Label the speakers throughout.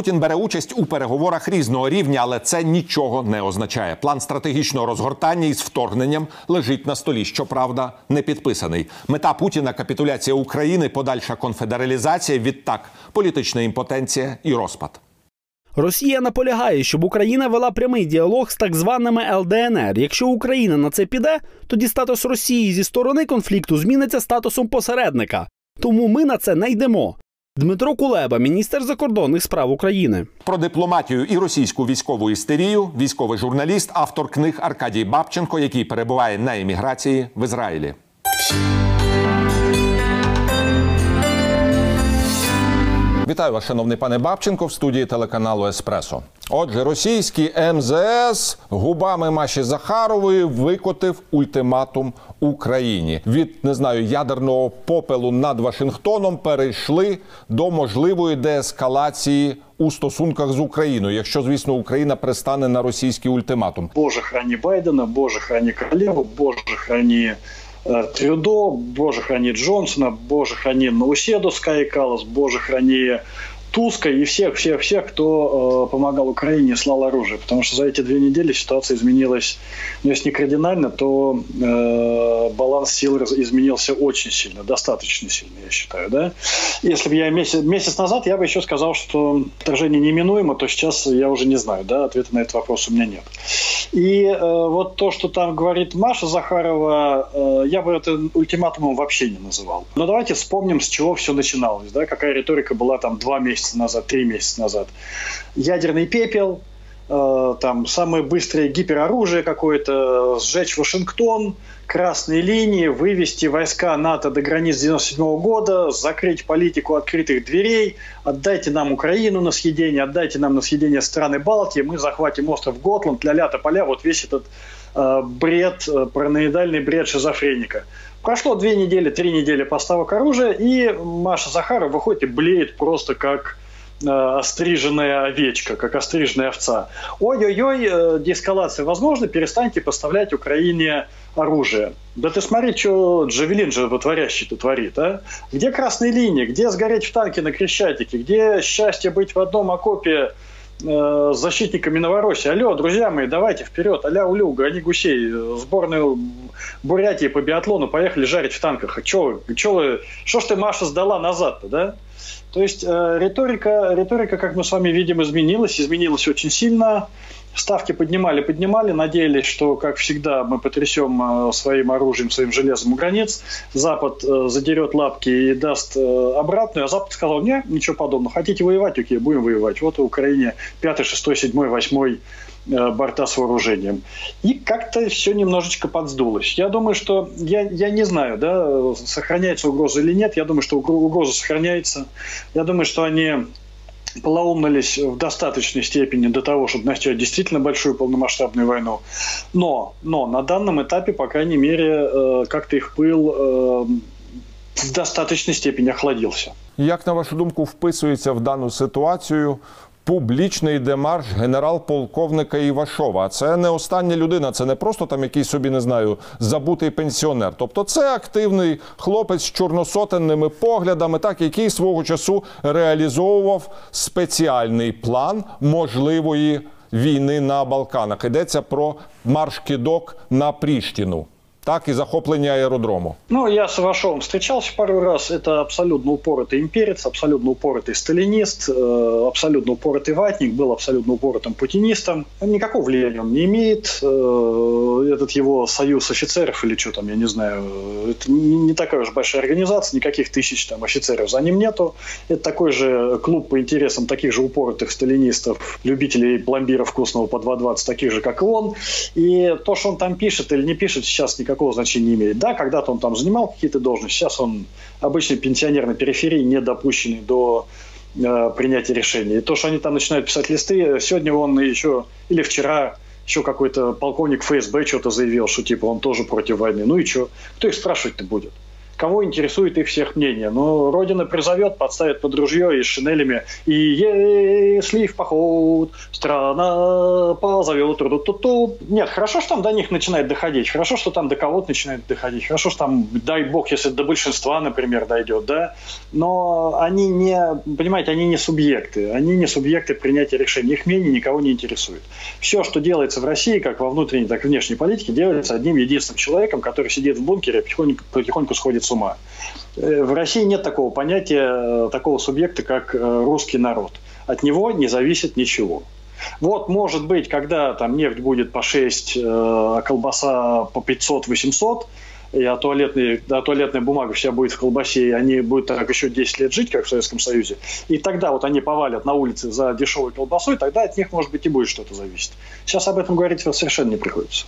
Speaker 1: Путін бере участь у переговорах різного рівня, але це нічого не означає. План стратегічного розгортання із вторгненням лежить на столі. Щоправда, не підписаний. Мета Путіна капітуляція України, подальша конфедералізація. Відтак, політична імпотенція і розпад.
Speaker 2: Росія наполягає, щоб Україна вела прямий діалог з так званими ЛДНР. Якщо Україна на це піде, тоді статус Росії зі сторони конфлікту зміниться статусом посередника. Тому ми на це не йдемо. Дмитро Кулеба, міністр закордонних справ України.
Speaker 1: Про дипломатію і російську військову істерію, військовий журналіст, автор книг Аркадій Бабченко, який перебуває на еміграції в Ізраїлі. Вітаю вас, шановний пане Бабченко, в студії телеканалу Еспресо. Отже, російський МЗС губами Маші Захарової викотив ультиматум Україні. Від не знаю ядерного попелу над Вашингтоном перейшли до можливої деескалації у стосунках з Україною, якщо звісно Україна пристане на російський ультиматум.
Speaker 3: Боже храні Байдена, Боже храні королеву, Боже храні Трюдо, Боже храни Джонсона, Боже храни Науседу Скай Калас, Боже храни Туска и всех-всех-всех, кто э, помогал Украине и слал оружие. Потому что за эти две недели ситуация изменилась, ну, если не кардинально, то э, баланс сил изменился очень сильно, достаточно сильно, я считаю. Да? Если бы я месяц, месяц назад, я бы еще сказал, что вторжение неминуемо, то сейчас я уже не знаю, да, ответа на этот вопрос у меня нет. И э, вот то, что там говорит Маша Захарова, э, я бы это ультиматумом вообще не называл. Но давайте вспомним, с чего все начиналось, да, какая риторика была там два месяца назад, три месяца назад. Ядерный пепел, э, там самое быстрое гипероружие какое-то, сжечь Вашингтон, красные линии, вывести войска НАТО до границ 97 года, закрыть политику открытых дверей, отдайте нам Украину на съедение, отдайте нам на съедение страны Балтии, мы захватим остров Готланд, ля-ля, тополя, вот весь этот э, бред, э, параноидальный бред шизофреника. Прошло две недели, три недели поставок оружия, и Маша Захарова выходит и блеет просто как остриженная овечка, как остриженная овца. Ой-ой-ой, э, деэскалация возможна, перестаньте поставлять Украине оружие. Да ты смотри, что Джавелин же вытворящий-то творит, а? Где красные линии, где сгореть в танке на Крещатике, где счастье быть в одном окопе э, защитниками Новороссии. Алло, друзья мои, давайте вперед, аля улю, гони гусей, сборную Бурятии по биатлону поехали жарить в танках. А чё, чё вы, что ж ты, Маша, сдала назад-то, да? То есть э, риторика, риторика, как мы с вами видим, изменилась, изменилась очень сильно. Ставки поднимали, поднимали, надеялись, что, как всегда, мы потрясем э, своим оружием, своим железом у границ. Запад э, задерет лапки и даст э, обратную. А Запад сказал, нет, ничего подобного. Хотите воевать? Окей, будем воевать. Вот в Украине 5, 6, 7, 8 борта с вооружением. И как-то все немножечко подсдулось. Я думаю, что, я, я не знаю, да, сохраняется угроза или нет. Я думаю, что угроза сохраняется. Я думаю, что они полоумнались в достаточной степени до того, чтобы начать действительно большую полномасштабную войну. Но, но на данном этапе, по крайней мере, э, как-то их пыл э, в достаточной степени охладился.
Speaker 1: Як на вашу думку вписується в дану ситуацію публічний демарш генерал-полковника Івашова. Це не остання людина, це не просто там якийсь собі не знаю забутий пенсіонер. Тобто, це активний хлопець з чорносотенними поглядами, так який свого часу реалізовував спеціальний план можливої війни на Балканах. Йдеться про марш кидок на Пріштіну так и захопление аэродрому.
Speaker 3: Ну, я с Ивашовым встречался пару раз. Это абсолютно упоротый имперец, абсолютно упоротый сталинист, э, абсолютно упоротый ватник, был абсолютно упоротым путинистом. Никакого влияния он не имеет. Э, этот его союз офицеров или что там, я не знаю, это не такая уж большая организация, никаких тысяч там офицеров за ним нету. Это такой же клуб по интересам таких же упоротых сталинистов, любителей пломбира вкусного по 2.20, таких же, как и он. И то, что он там пишет или не пишет, сейчас никак никакого значения не имеет. Да, когда-то он там занимал какие-то должности, сейчас он обычный пенсионер на периферии, не допущенный до э, принятия решений. И то, что они там начинают писать листы, сегодня он еще, или вчера, еще какой-то полковник ФСБ что-то заявил, что типа он тоже против войны. Ну и что? Кто их спрашивать-то будет? Кого интересует их всех мнение. Ну, Родина призовет, подставит под ружье и с шинелями. И если в поход страна позовет. Ту -ту -ту. Нет, хорошо, что там до них начинает доходить. Хорошо, что там до кого-то начинает доходить. Хорошо, что там, дай бог, если до большинства, например, дойдет, да. Но они не, понимаете, они не субъекты. Они не субъекты принятия решений. Их мнение никого не интересует. Все, что делается в России, как во внутренней, так и внешней политике, делается одним единственным человеком, который сидит в бункере потихоньку, потихоньку сходит ума. Э, в России нет такого понятия, э, такого субъекта, как э, русский народ. От него не зависит ничего. Вот, может быть, когда там нефть будет по 6, а колбаса по 500-800, и а, туалетный, а туалетная бумага вся будет в колбасе, и они будут так еще 10 лет жить, как в Советском Союзе, и тогда вот они повалят на улице за дешевой колбасой, тогда от них, может быть, и будет что-то зависеть. Сейчас об этом говорить совершенно не приходится.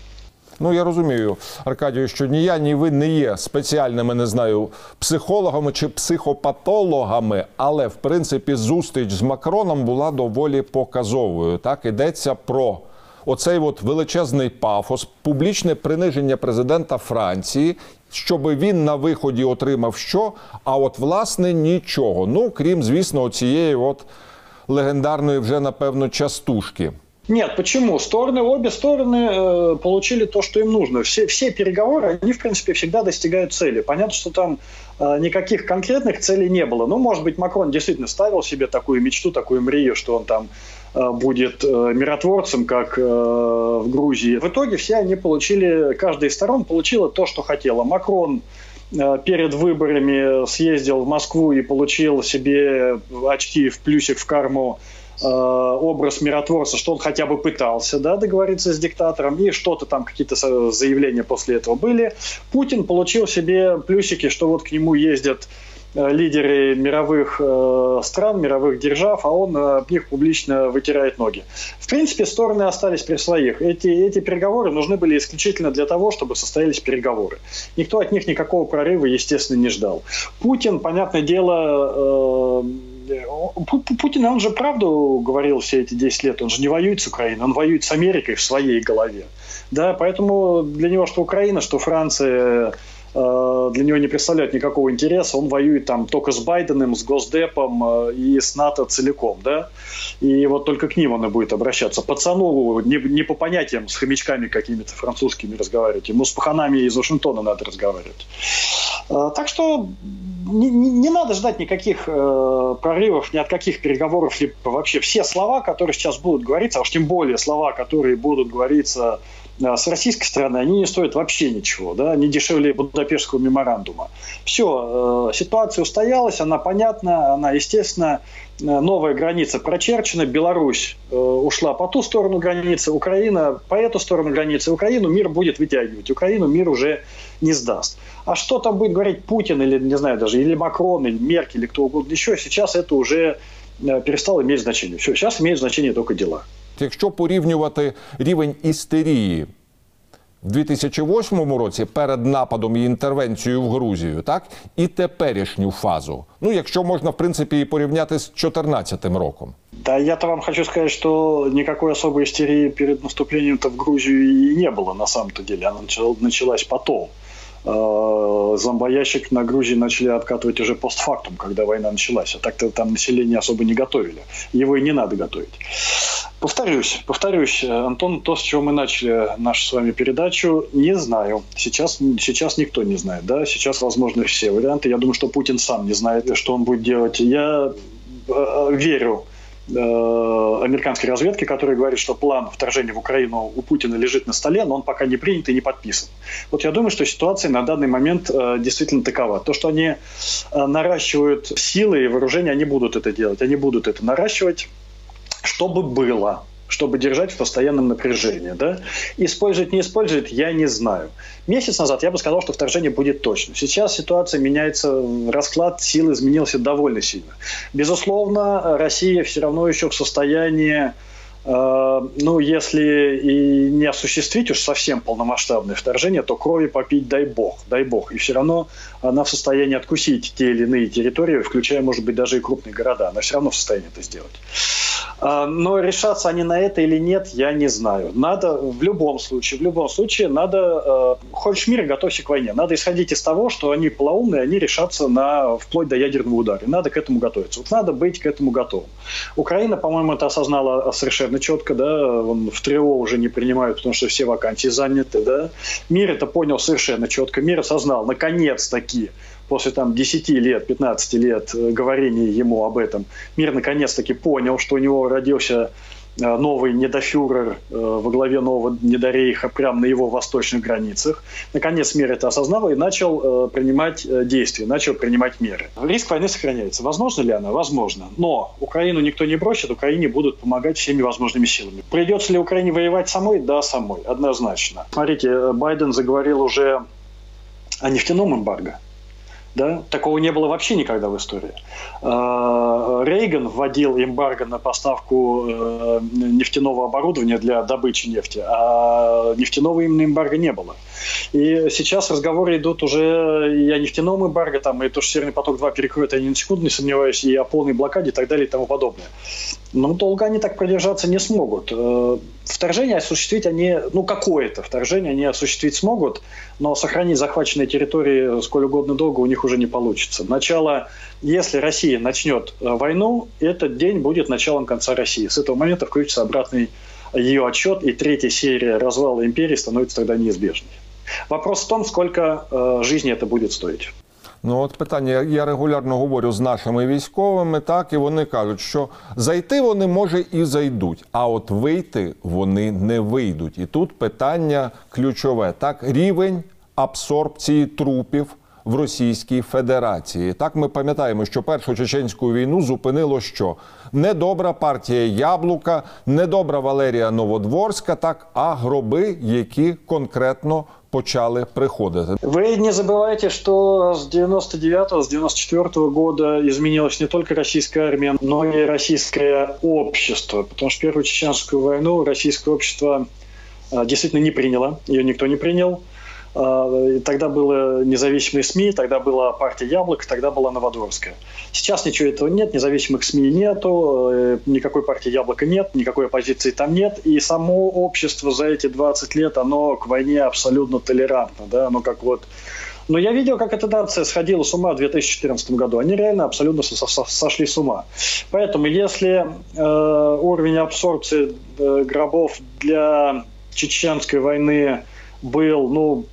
Speaker 1: Ну я розумію, Аркадію, що ні я, ні ви не є спеціальними, не знаю, психологами чи психопатологами, але в принципі зустріч з Макроном була доволі показовою. Так йдеться про оцей от величезний пафос, публічне приниження президента Франції. Щоб він на виході отримав що, а от власне нічого. Ну крім, звісно, цієї от легендарної вже напевно частушки.
Speaker 3: Нет, почему? Стороны, обе стороны э, получили то, что им нужно. Все, все переговоры, они, в принципе, всегда достигают цели. Понятно, что там э, никаких конкретных целей не было. Ну, может быть, Макрон действительно ставил себе такую мечту, такую мрию, что он там э, будет э, миротворцем, как э, в Грузии. В итоге все они получили, каждая из сторон получила то, что хотела. Макрон э, перед выборами съездил в Москву и получил себе очки в плюсик в карму образ миротворца, что он хотя бы пытался да, договориться с диктатором, и что-то там, какие-то заявления после этого были. Путин получил себе плюсики, что вот к нему ездят э, лидеры мировых э, стран, мировых держав, а он э, об них публично вытирает ноги. В принципе, стороны остались при своих. Эти, эти переговоры нужны были исключительно для того, чтобы состоялись переговоры. Никто от них никакого прорыва, естественно, не ждал. Путин, понятное дело, э, Путин, он же правду говорил все эти 10 лет. Он же не воюет с Украиной, он воюет с Америкой в своей голове. Да, поэтому для него что Украина, что Франция для него не представляют никакого интереса. Он воюет там только с Байденом, с Госдепом э, и с НАТО целиком, да. И вот только к ним он и будет обращаться. Пацану не, не по понятиям с хомячками какими-то французскими разговаривать. Ему с паханами из Вашингтона надо разговаривать. Э, так что не, не надо ждать никаких э, прорывов, ни от каких переговоров, либо вообще все слова, которые сейчас будут говориться, а уж тем более слова, которые будут говориться э, с российской стороны, они не стоят вообще ничего, да, не дешевле Будапештского меморандума. Все, э, ситуация устоялась, она понятна, она, естественно, э, новая граница прочерчена, Беларусь э, ушла по ту сторону границы, Украина по эту сторону границы, Украину мир будет вытягивать, Украину мир уже не сдаст. А что там будет говорить Путин или, не знаю, даже или Макрон, или Меркель, или кто угодно еще, сейчас это уже перестало иметь значение. Все, сейчас имеют значение только дела.
Speaker 1: Якщо порівнювати рівень істерії в 2008 році перед нападом і інтервенцією в Грузію, так і теперішню фазу. Ну, якщо можна в принципі і порівняти з 2014 роком.
Speaker 3: Да, я-то вам хочу сказать, что никакой особой истерии перед наступлением-то в Грузию и не было на самом-то деле. Она началась потом. Э, зомбоящик на Грузии начали откатывать уже постфактум, когда война началась. А так-то там население особо не готовили. Его и не надо готовить. Повторюсь, повторюсь, Антон, то, с чего мы начали нашу с вами передачу, не знаю. Сейчас, сейчас никто не знает. Да? Сейчас возможны все варианты. Я думаю, что Путин сам не знает, что он будет делать. Я э, верю Э, американской разведки, которая говорит, что план вторжения в Украину у Путина лежит на столе, но он пока не принят и не подписан. Вот я думаю, что ситуация на данный момент э, действительно такова. То, что они э, наращивают силы и вооружения, они будут это делать. Они будут это наращивать, чтобы было чтобы держать в постоянном напряжении. Да? Использует, не использует, я не знаю. Месяц назад я бы сказал, что вторжение будет точно. Сейчас ситуация меняется, расклад сил изменился довольно сильно. Безусловно, Россия все равно еще в состоянии э, ну, если и не осуществить уж совсем полномасштабное вторжение, то крови попить дай бог, дай бог. И все равно она в состоянии откусить те или иные территории, включая, может быть, даже и крупные города. Она все равно в состоянии это сделать. А, но решаться они на это или нет, я не знаю. Надо в любом случае, в любом случае, надо, э, хочешь мира, готовься к войне. Надо исходить из того, что они полоумные, они решатся на, вплоть до ядерного удара. И надо к этому готовиться. Вот надо быть к этому готовым. Украина, по-моему, это осознала совершенно четко, да, в ТРО уже не принимают, потому что все вакансии заняты, да. Мир это понял совершенно четко. Мир осознал, наконец-таки, после там 10 лет, 15 лет э, говорения ему об этом, мир наконец-таки понял, что у него родился э, новый недофюрер э, во главе нового недорейха прямо на его восточных границах. Наконец мир это осознал и начал принимать действия, начал принимать меры. Риск войны сохраняется. Возможно ли она? Возможно. Но Украину никто не бросит, Украине будут помогать всеми возможными силами. Придется ли Украине воевать самой? Да, самой, однозначно. Смотрите, Байден заговорил уже о нефтяном эмбарго. Да? Такого не было вообще никогда в истории. А, Рейган вводил эмбарго на поставку э, нефтяного оборудования для добычи нефти, а нефтяного именно эмбарго не было. И сейчас разговоры идут уже и о нефтяном эмбарго, там, и то, что Северный поток-2 перекроет, я ни на секунду не сомневаюсь, и о полной блокаде и так далее и тому подобное. Но долго они так продержаться не смогут. Э, вторжение осуществить они, ну какое-то вторжение они осуществить смогут, но сохранить захваченные территории сколь угодно долго у них уже не получится. Начало, если Россия начнет э, войну, этот день будет началом конца России. С этого момента включится обратный ее отчет, и третья серия развала империи становится тогда неизбежной. Вопрос в том, сколько э, жизни это будет стоить.
Speaker 1: Ну, от питання я регулярно говорю з нашими військовими, так і вони кажуть, що зайти вони може і зайдуть, а от вийти вони не вийдуть. І тут питання ключове: так, рівень абсорбції трупів. В Російській Федерації так ми пам'ятаємо, що першу чеченську війну зупинило що недобра партія Яблука, недобра Валерія Новодворська, так а гроби, які конкретно почали приходити.
Speaker 3: Вы не забывайте, что с 99-го, с 94-го года изменилась не только российская армия, но и российское общество. Потому что Первую Чеченскую войну российское общество действительно не приняло, ее никто не принял. А, тогда было независимые СМИ, тогда была партия Яблок, тогда была Новодворская. Сейчас ничего этого нет, независимых СМИ нету, э, никакой партии Яблока нет, никакой оппозиции там нет. И само общество за эти 20 лет, оно к войне абсолютно толерантно. Да? Оно как вот но я видел, как эта нация сходила с ума в 2014 году. Они реально абсолютно сошли с ума. Поэтому если э, уровень абсорбции э, гробов для чеченской войны был, ну,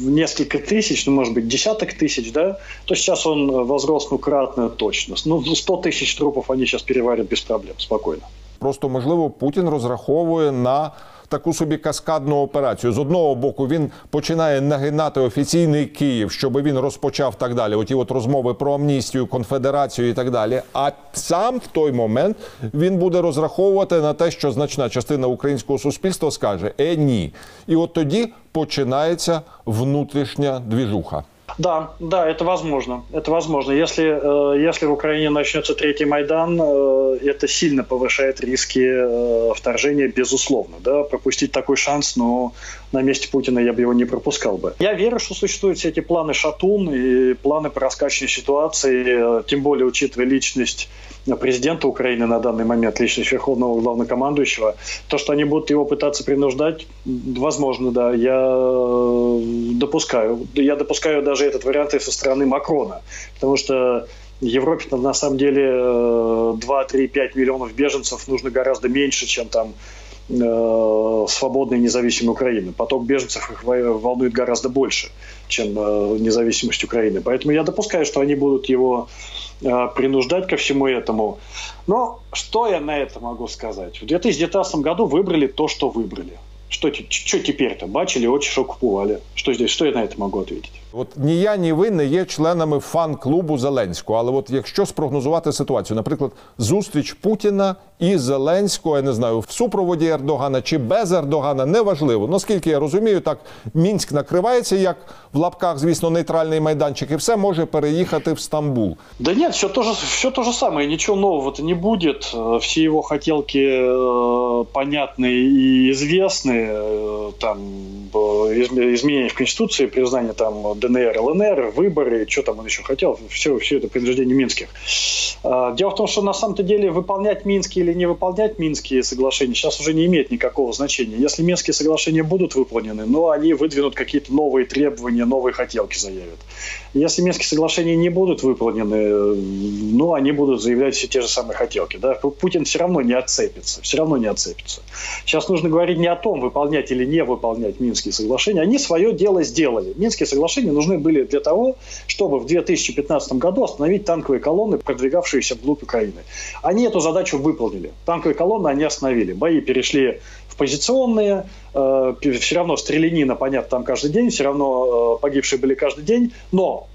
Speaker 3: несколько тысяч, ну, может быть, десяток тысяч, да, то сейчас он возрос, ну, кратно точно. Ну, 100 тысяч трупов они сейчас переварят без проблем, спокойно.
Speaker 1: Просто, можливо, Путін розраховує на таку собі каскадну операцію. З одного боку він починає нагинати офіційний Київ, щоб він розпочав так далі. Оті от розмови про амністію, конфедерацію і так далі. А сам в той момент він буде розраховувати на те, що значна частина українського суспільства скаже Е, ні. І от тоді починається внутрішня двіжуха.
Speaker 3: Да, да, это возможно. Это возможно. Если, э, если в Украине начнется третий Майдан, э, это сильно повышает риски э, вторжения, безусловно. Да? Пропустить такой шанс, но на месте Путина я бы его не пропускал бы. Я верю, что существуют все эти планы Шатун и планы по раскачиванию ситуации, тем более учитывая личность президента Украины на данный момент, личность верховного главнокомандующего. То, что они будут его пытаться принуждать, возможно, да, я допускаю. Я допускаю даже этот вариант и со стороны Макрона, потому что Европе на самом деле 2, 3, 5 миллионов беженцев нужно гораздо меньше, чем там э, свободной независимой Украины. Поток беженцев их волнует гораздо больше, чем э, независимость Украины. Поэтому я допускаю, что они будут его э, принуждать ко всему этому. Но что я на это могу сказать? В 2019 году выбрали то, что выбрали. Что, что теперь-то? Бачили, очі, що купували. Що здесь? Що я на это могу ответить?
Speaker 1: От ні я, ні ви не є членами фан-клубу Зеленського. Але от якщо спрогнозувати ситуацію, наприклад, зустріч Путіна і Зеленського, я не знаю, в супроводі Ердогана чи без Ердогана, неважливо. Наскільки я розумію, так мінськ накривається як в лапках, звісно, нейтральний майданчик, і все може переїхати в Стамбул.
Speaker 3: Да нет, все то же, все то же самое, ничего нового-то не будет. Все его хотелки э, понятны и известны. Э, там э, изменения в Конституции, признание там ДНР, ЛНР, выборы, что там он еще хотел, все, все это принуждение Минских. А, Дело в том, что на самом-то деле выполнять Минские или не выполнять Минские соглашения сейчас уже не имеет никакого значения. Если Минские соглашения будут выполнены, ну, они выдвинут какие-то новые требования, новые хотелки заявят. Если Минские соглашения не будут выполнены, ну, они будут заявлять все те же самые хотелки. Да? Путин все равно не отцепится, все равно не отцепится. Сейчас нужно говорить не о том, выполнять или не выполнять Минские соглашения. Они свое дело сделали. Минские соглашения нужны были для того, чтобы в 2015 году остановить танковые колонны, продвигавшиеся вглубь Украины. Они эту задачу выполнили. Танковые колонны они остановили. Бои перешли в позиционные, э, все равно стрелянина, понятно, там каждый день, все равно э, погибшие были каждый день, но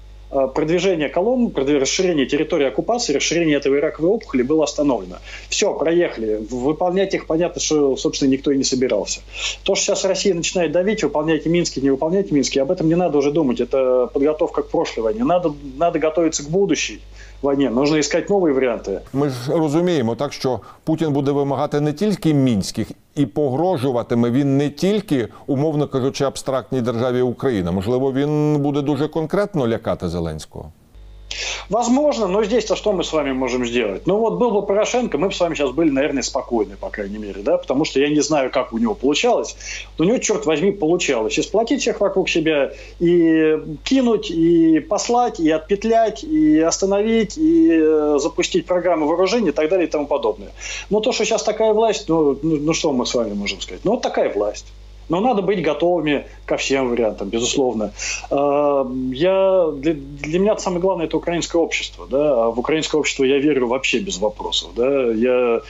Speaker 3: продвижение колонн, продвиж- расширение территории оккупации, расширение этой раковой опухоли было остановлено. Все, проехали. Выполнять их, понятно, что, собственно, никто и не собирался. То, что сейчас Россия начинает давить, выполняйте Минские, не выполняйте Минские, об этом не надо уже думать. Это подготовка к прошлой войне. Надо, надо готовиться к будущей войне. Нужно искать новые варианты.
Speaker 1: Ми ж розуміємо так, що Путін буде вимагати не тільки мінських, і погрожуватиме він не тільки, умовно кажучи, абстрактній державі Україна. Можливо, він буде дуже конкретно лякати Зеленського.
Speaker 3: Возможно, но здесь-то что мы с вами можем сделать? Ну вот был бы Порошенко, мы бы с вами сейчас были, наверное, спокойны, по крайней мере, да, потому что я не знаю, как у него получалось, но у него, черт возьми, получалось. И сплотить всех вокруг себя, и кинуть, и послать, и отпетлять, и остановить, и э, запустить программы вооружения и так далее и тому подобное. Но то, что сейчас такая власть, ну, ну, ну что мы с вами можем сказать? Ну вот такая власть. Но надо быть готовыми ко всем вариантам, безусловно. Э, Я, для, для меня самое главное это украинское общество. Да? А в украинское общество я верю вообще без вопросов. Да? Я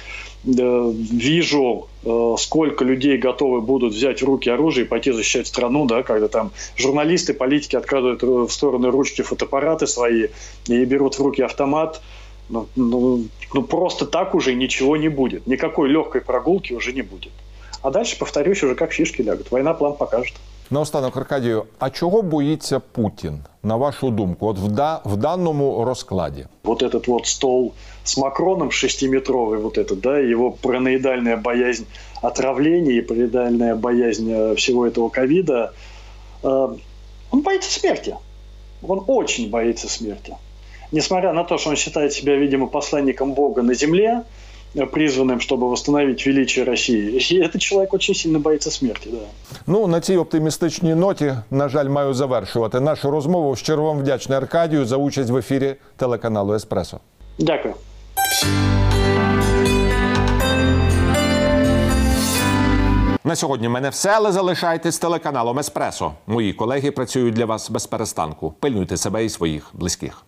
Speaker 3: э, вижу, э, сколько людей готовы будут взять в руки оружие и пойти защищать страну, да, когда там журналисты, политики откладывают в сторону ручки фотоаппараты свои и берут в руки автомат. Ну, ну, ну просто так уже ничего не будет. Никакой легкой прогулки уже не будет. А дальше, повторюсь, уже как фишки лягут. Война план покажет.
Speaker 1: Наостанок, Аркадію, а чого боїться Путін, на вашу думку, от в, да, в даному розкладі?
Speaker 3: Вот этот вот стол с Макроном шестиметровый, вот этот, да, его параноидальная боязнь отравления и параноидальная боязнь э, всего этого ковида, э, он боится смерти. Он очень боится смерти. Несмотря на то, что он считает себя, видимо, посланником Бога на земле, э, призванным, чтобы восстановить величие России, и этот человек очень сильно боится смерти, да.
Speaker 1: Ну на цій оптимістичній ноті, на жаль, маю завершувати нашу розмову. Щиро вам вдячний Аркадію за участь в ефірі телеканалу Еспресо.
Speaker 3: Дякую.
Speaker 1: На сьогодні в мене все, але залишайтесь з телеканалом Еспресо. Мої колеги працюють для вас без перестанку. Пильнуйте себе і своїх близьких.